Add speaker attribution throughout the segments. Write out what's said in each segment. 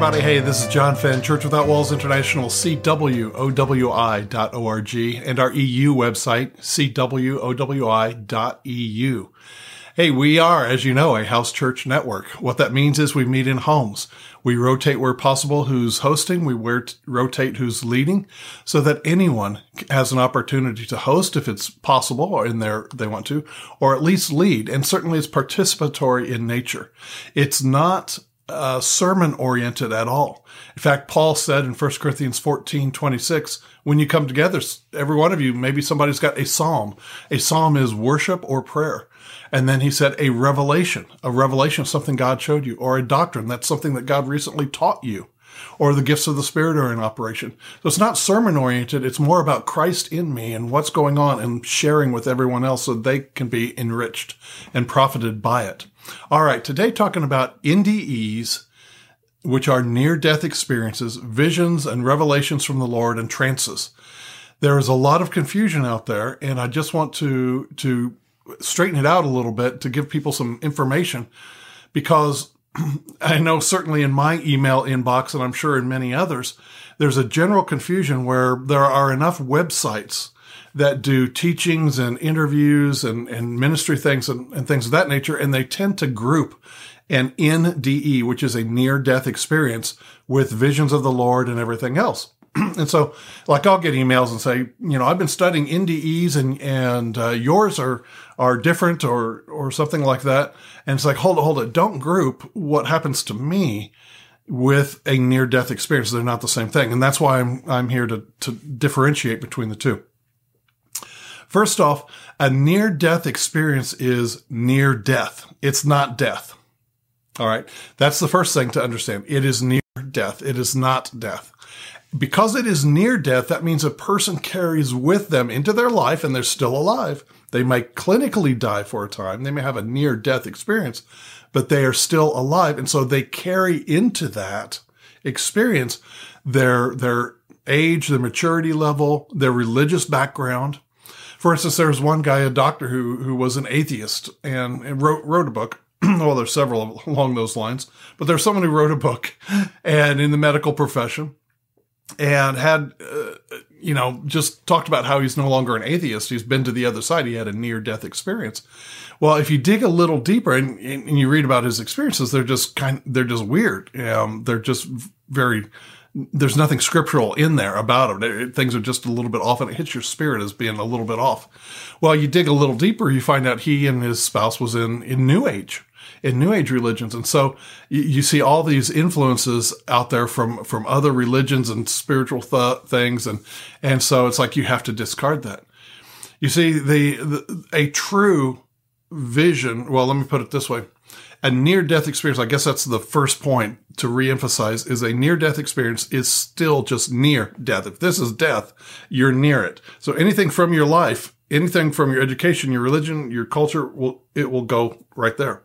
Speaker 1: everybody. Hey, this is John Fenn, Church Without Walls International, CWOWI.org, and our EU website, CWOWI.eu. Hey, we are, as you know, a house church network. What that means is we meet in homes. We rotate where possible who's hosting. We rotate who's leading so that anyone has an opportunity to host if it's possible or in there they want to, or at least lead. And certainly it's participatory in nature. It's not uh, sermon oriented at all. In fact, Paul said in 1 Corinthians 14, 26, when you come together, every one of you, maybe somebody's got a psalm. A psalm is worship or prayer. And then he said a revelation, a revelation of something God showed you, or a doctrine. That's something that God recently taught you, or the gifts of the Spirit are in operation. So it's not sermon oriented. It's more about Christ in me and what's going on and sharing with everyone else so they can be enriched and profited by it. All right. Today talking about NDEs, which are near death experiences, visions and revelations from the Lord and trances. There is a lot of confusion out there, and I just want to, to straighten it out a little bit to give people some information because I know certainly in my email inbox, and I'm sure in many others, there's a general confusion where there are enough websites that do teachings and interviews and, and ministry things and, and things of that nature, and they tend to group an NDE, which is a near death experience with visions of the Lord and everything else. and so, like, I'll get emails and say, you know, I've been studying NDEs and and uh, yours are are different or or something like that. And it's like, hold it, hold it, don't group what happens to me with a near death experience. They're not the same thing, and that's why I'm I'm here to to differentiate between the two. First off, a near death experience is near death. It's not death. All right. That's the first thing to understand. It is near death. It is not death. Because it is near death, that means a person carries with them into their life and they're still alive. They might clinically die for a time. They may have a near death experience, but they are still alive. And so they carry into that experience their, their age, their maturity level, their religious background. For instance, there was one guy, a doctor who, who was an atheist and, and wrote, wrote a book well, there's several along those lines, but there's someone who wrote a book and in the medical profession and had, uh, you know, just talked about how he's no longer an atheist. He's been to the other side. He had a near death experience. Well, if you dig a little deeper and, and you read about his experiences, they're just kind, they're just weird. Um, they're just very, there's nothing scriptural in there about them. Things are just a little bit off and it hits your spirit as being a little bit off. Well, you dig a little deeper, you find out he and his spouse was in, in New Age in New Age religions. And so you, see all these influences out there from, from other religions and spiritual th- things. And, and so it's like you have to discard that. You see, the, the a true vision, well, let me put it this way. A near death experience, I guess that's the first point to reemphasize, is a near death experience is still just near death. If this is death, you're near it. So anything from your life, anything from your education, your religion, your culture will, it will go right there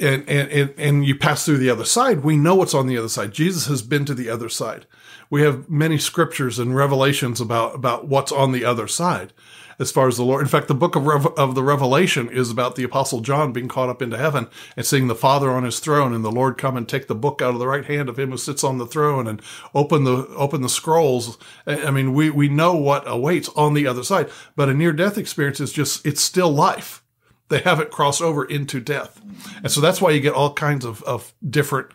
Speaker 1: and, and, and you pass through the other side, we know what's on the other side. Jesus has been to the other side. We have many scriptures and revelations about, about what's on the other side as far as the Lord. In fact, the book of, of the Revelation is about the apostle John being caught up into heaven and seeing the Father on his throne and the Lord come and take the book out of the right hand of him who sits on the throne and open the, open the scrolls. I mean, we, we know what awaits on the other side, but a near death experience is just, it's still life they haven't crossed over into death. And so that's why you get all kinds of, of different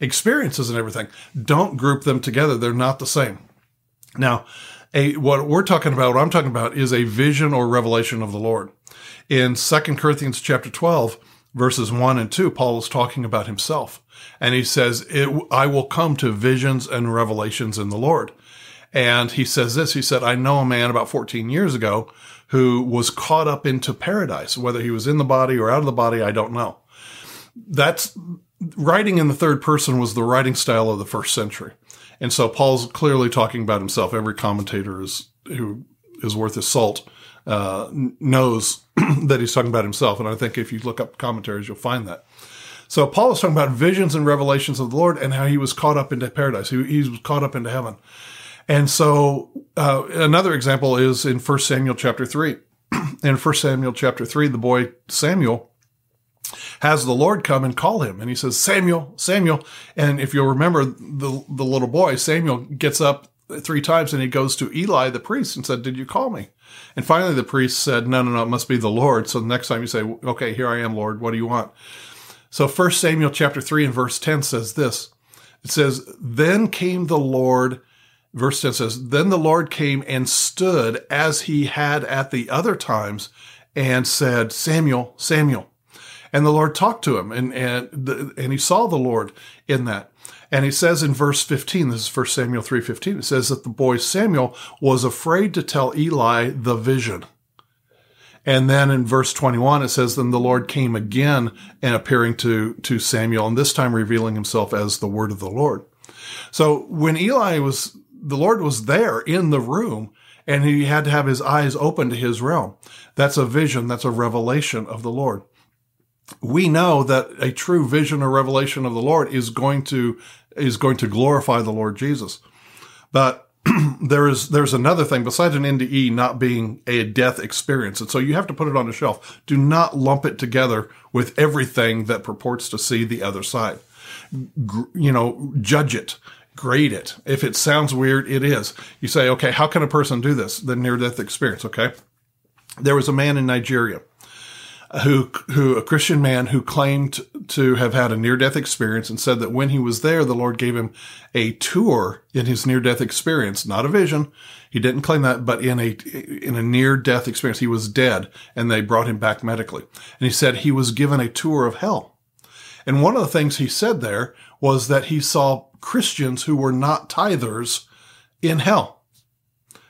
Speaker 1: experiences and everything. Don't group them together. They're not the same. Now, a, what we're talking about, what I'm talking about is a vision or revelation of the Lord. In 2 Corinthians chapter 12, verses 1 and 2, Paul is talking about himself. And he says, I will come to visions and revelations in the Lord. And he says this, he said, I know a man about 14 years ago who was caught up into paradise. Whether he was in the body or out of the body, I don't know. That's writing in the third person was the writing style of the first century. And so Paul's clearly talking about himself. Every commentator is who is worth his salt uh, knows that he's talking about himself. And I think if you look up commentaries, you'll find that. So Paul is talking about visions and revelations of the Lord and how he was caught up into paradise. He, he was caught up into heaven. And so uh, another example is in 1 Samuel chapter 3. in 1 Samuel chapter 3, the boy Samuel has the Lord come and call him. And he says, Samuel, Samuel. And if you'll remember the, the little boy, Samuel gets up three times and he goes to Eli, the priest, and said, Did you call me? And finally the priest said, No, no, no, it must be the Lord. So the next time you say, Okay, here I am, Lord. What do you want? So first Samuel chapter three and verse 10 says this. It says, Then came the Lord verse 10 says, Then the Lord came and stood as he had at the other times and said, Samuel, Samuel. And the Lord talked to him and, and, the, and he saw the Lord in that. And he says in verse 15, this is 1 Samuel 3.15, it says that the boy Samuel was afraid to tell Eli the vision. And then in verse 21, it says, Then the Lord came again and appearing to, to Samuel, and this time revealing himself as the word of the Lord. So when Eli was the Lord was there in the room and he had to have his eyes open to his realm. That's a vision. That's a revelation of the Lord. We know that a true vision or revelation of the Lord is going to, is going to glorify the Lord Jesus. But there is, there's another thing besides an NDE not being a death experience. And so you have to put it on the shelf. Do not lump it together with everything that purports to see the other side. You know, judge it grade it. If it sounds weird, it is. You say, okay, how can a person do this? The near death experience. Okay. There was a man in Nigeria who, who, a Christian man who claimed to have had a near death experience and said that when he was there, the Lord gave him a tour in his near death experience, not a vision. He didn't claim that, but in a, in a near death experience, he was dead and they brought him back medically. And he said he was given a tour of hell. And one of the things he said there was that he saw Christians who were not tithers in hell.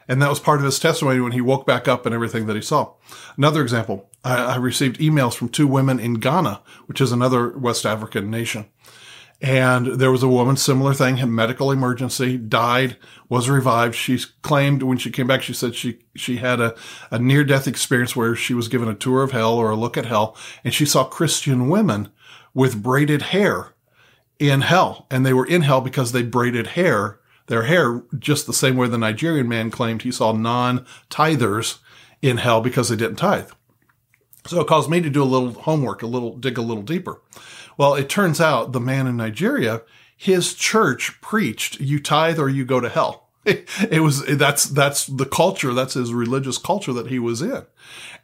Speaker 1: And that was part of his testimony when he woke back up and everything that he saw. Another example, I, I received emails from two women in Ghana, which is another West African nation. And there was a woman, similar thing, had medical emergency, died, was revived. She claimed when she came back, she said she, she had a, a near death experience where she was given a tour of hell or a look at hell. And she saw Christian women with braided hair in hell. And they were in hell because they braided hair, their hair, just the same way the Nigerian man claimed he saw non tithers in hell because they didn't tithe. So it caused me to do a little homework, a little, dig a little deeper. Well, it turns out the man in Nigeria, his church preached, you tithe or you go to hell. It, was, that's, that's the culture. That's his religious culture that he was in.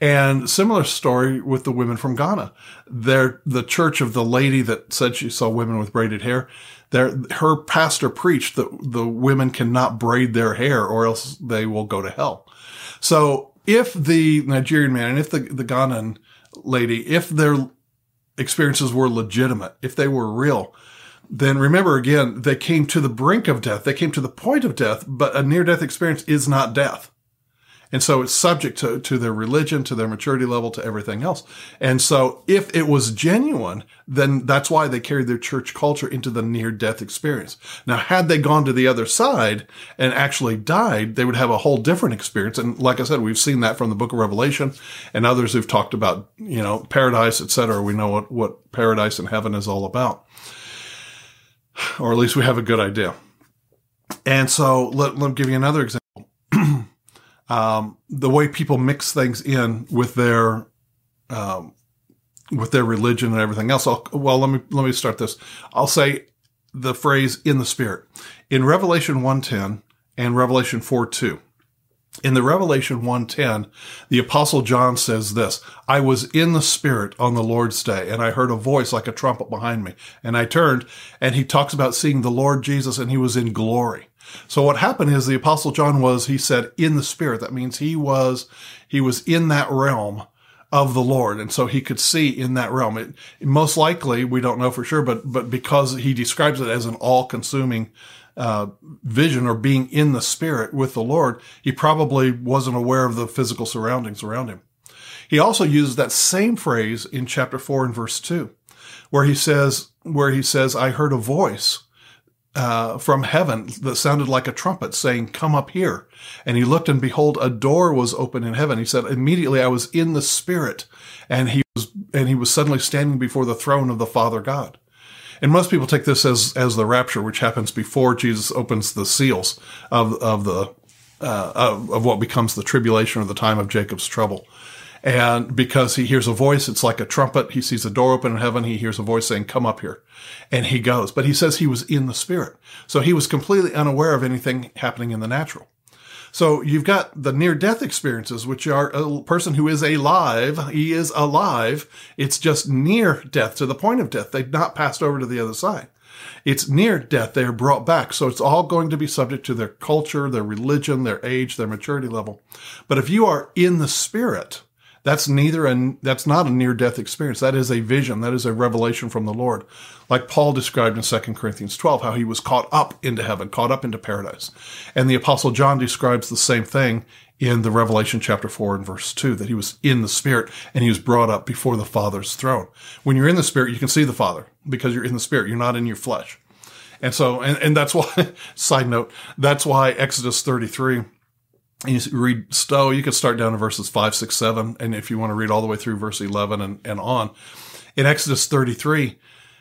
Speaker 1: And similar story with the women from Ghana. They're the church of the lady that said she saw women with braided hair. There, her pastor preached that the women cannot braid their hair or else they will go to hell. So if the Nigerian man and if the, the Ghanaian lady, if their experiences were legitimate, if they were real, then remember again, they came to the brink of death. They came to the point of death, but a near death experience is not death. And so it's subject to, to their religion, to their maturity level, to everything else. And so if it was genuine, then that's why they carried their church culture into the near death experience. Now, had they gone to the other side and actually died, they would have a whole different experience. And like I said, we've seen that from the book of Revelation and others who've talked about, you know, paradise, etc. We know what, what paradise and heaven is all about. Or at least we have a good idea. And so let, let me give you another example um, the way people mix things in with their um, with their religion and everything else. I'll, well, let me let me start this. I'll say the phrase "in the Spirit" in Revelation 1:10 and Revelation 4:2. In the Revelation 1:10, the apostle John says this, I was in the spirit on the Lord's day and I heard a voice like a trumpet behind me and I turned and he talks about seeing the Lord Jesus and he was in glory. So what happened is the apostle John was, he said, in the spirit. That means he was, he was in that realm of the Lord. And so he could see in that realm. It, most likely, we don't know for sure, but, but because he describes it as an all consuming, uh, vision or being in the spirit with the Lord, he probably wasn't aware of the physical surroundings around him. He also uses that same phrase in chapter four and verse two, where he says, where he says, I heard a voice uh, from heaven that sounded like a trumpet saying, come up here. And he looked and behold, a door was open in heaven. He said, immediately I was in the spirit and he was, and he was suddenly standing before the throne of the Father God. And most people take this as, as the rapture, which happens before Jesus opens the seals of, of the, uh, of, of what becomes the tribulation or the time of Jacob's trouble. And because he hears a voice, it's like a trumpet. He sees a door open in heaven. He hears a voice saying, come up here. And he goes. But he says he was in the spirit. So he was completely unaware of anything happening in the natural. So you've got the near death experiences, which are a person who is alive. He is alive. It's just near death to the point of death. They've not passed over to the other side. It's near death. They are brought back. So it's all going to be subject to their culture, their religion, their age, their maturity level. But if you are in the spirit, that's neither a, that's not a near death experience. That is a vision. That is a revelation from the Lord. Like Paul described in 2 Corinthians 12, how he was caught up into heaven, caught up into paradise. And the apostle John describes the same thing in the Revelation chapter 4 and verse 2, that he was in the spirit and he was brought up before the Father's throne. When you're in the spirit, you can see the Father because you're in the spirit. You're not in your flesh. And so, and, and that's why, side note, that's why Exodus 33 you read Stowe, you could start down to verses 5, 6, 7. And if you want to read all the way through verse 11 and, and on, in Exodus 33,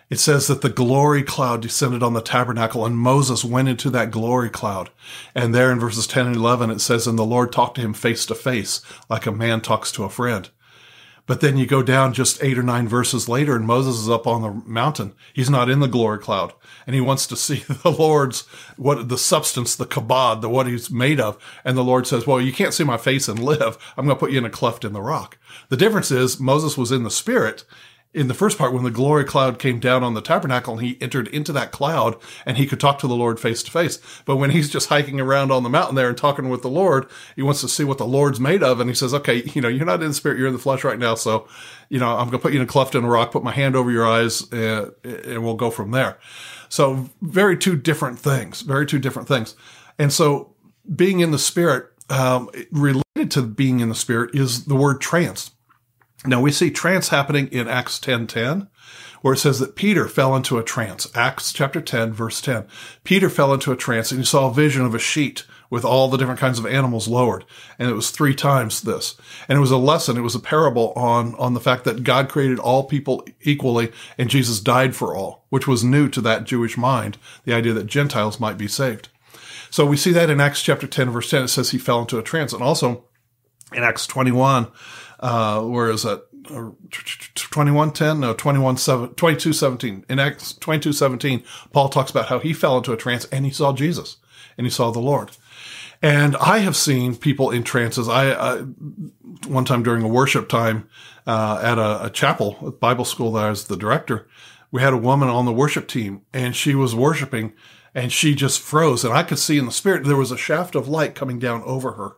Speaker 1: it says that the glory cloud descended on the tabernacle and Moses went into that glory cloud. And there in verses 10 and 11, it says, and the Lord talked to him face to face like a man talks to a friend. But then you go down just eight or nine verses later and Moses is up on the mountain. He's not in the glory cloud and he wants to see the Lord's, what the substance, the kabod, the what he's made of. And the Lord says, well, you can't see my face and live. I'm going to put you in a cleft in the rock. The difference is Moses was in the spirit in the first part when the glory cloud came down on the tabernacle and he entered into that cloud and he could talk to the Lord face to face. But when he's just hiking around on the mountain there and talking with the Lord, he wants to see what the Lord's made of. And he says, okay, you know, you're not in the spirit, you're in the flesh right now. So, you know, I'm going to put you in a cleft in a rock, put my hand over your eyes and, and we'll go from there. So very two different things, very two different things. And so being in the spirit, um, related to being in the spirit is the word trance. Now we see trance happening in Acts 10:10 where it says that Peter fell into a trance. Acts chapter 10 verse 10. Peter fell into a trance and he saw a vision of a sheet with all the different kinds of animals lowered. And it was three times this. And it was a lesson. It was a parable on, on the fact that God created all people equally and Jesus died for all, which was new to that Jewish mind, the idea that Gentiles might be saved. So we see that in Acts chapter 10 verse 10. It says he fell into a trance. And also in Acts 21, uh, where is that? 2110 no 21 2217 in acts 2217 paul talks about how he fell into a trance and he saw jesus and he saw the lord. And i have seen people in trances. I, I one time during a worship time uh, at a, a chapel a bible school that i was the director we had a woman on the worship team and she was worshiping and she just froze. And i could see in the spirit there was a shaft of light coming down over her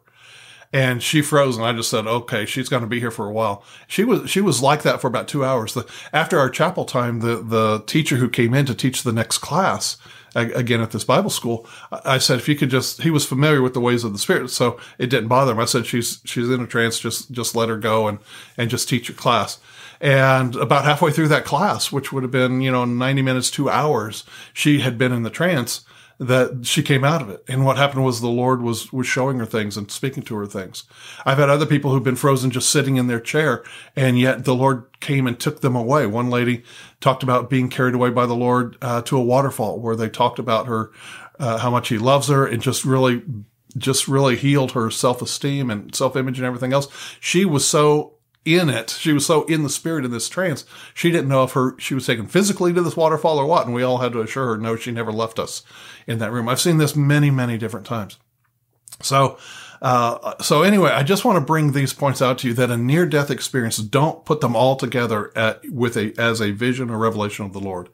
Speaker 1: and she froze and I just said, okay, she's going to be here for a while. She was, she was like that for about two hours. The, after our chapel time, the, the teacher who came in to teach the next class, again at this Bible school, I said, if you could just, he was familiar with the ways of the Spirit, so it didn't bother him. I said, she's, she's in a trance, just, just let her go and, and just teach your class. And about halfway through that class, which would have been, you know, 90 minutes, two hours, she had been in the trance that she came out of it. And what happened was the Lord was, was showing her things and speaking to her things. I've had other people who've been frozen just sitting in their chair and yet the Lord came and took them away. One lady talked about being carried away by the Lord uh, to a waterfall where they talked about her, uh, how much he loves her and just really, just really healed her self-esteem and self-image and everything else. She was so in it. She was so in the spirit in this trance. She didn't know if her she was taken physically to this waterfall or what. And we all had to assure her, no, she never left us in that room. I've seen this many, many different times. So, uh, so anyway, I just want to bring these points out to you that a near death experience, don't put them all together at, with a, as a vision or revelation of the Lord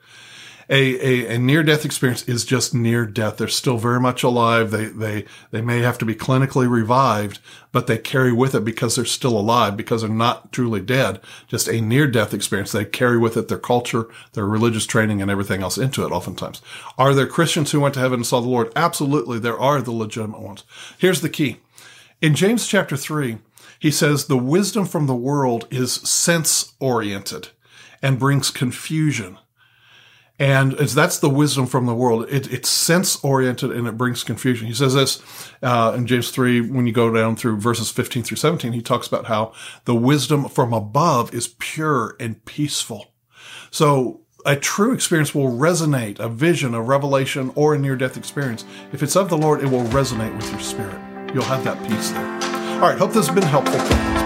Speaker 1: a, a, a near death experience is just near death. They're still very much alive. They, they, they may have to be clinically revived, but they carry with it because they're still alive, because they're not truly dead. Just a near death experience. They carry with it their culture, their religious training and everything else into it oftentimes. Are there Christians who went to heaven and saw the Lord? Absolutely. There are the legitimate ones. Here's the key. In James chapter three, he says the wisdom from the world is sense oriented and brings confusion. And that's the wisdom from the world. It, it's sense oriented and it brings confusion. He says this uh, in James 3, when you go down through verses 15 through 17, he talks about how the wisdom from above is pure and peaceful. So a true experience will resonate, a vision, a revelation, or a near death experience. If it's of the Lord, it will resonate with your spirit. You'll have that peace there. All right, hope this has been helpful.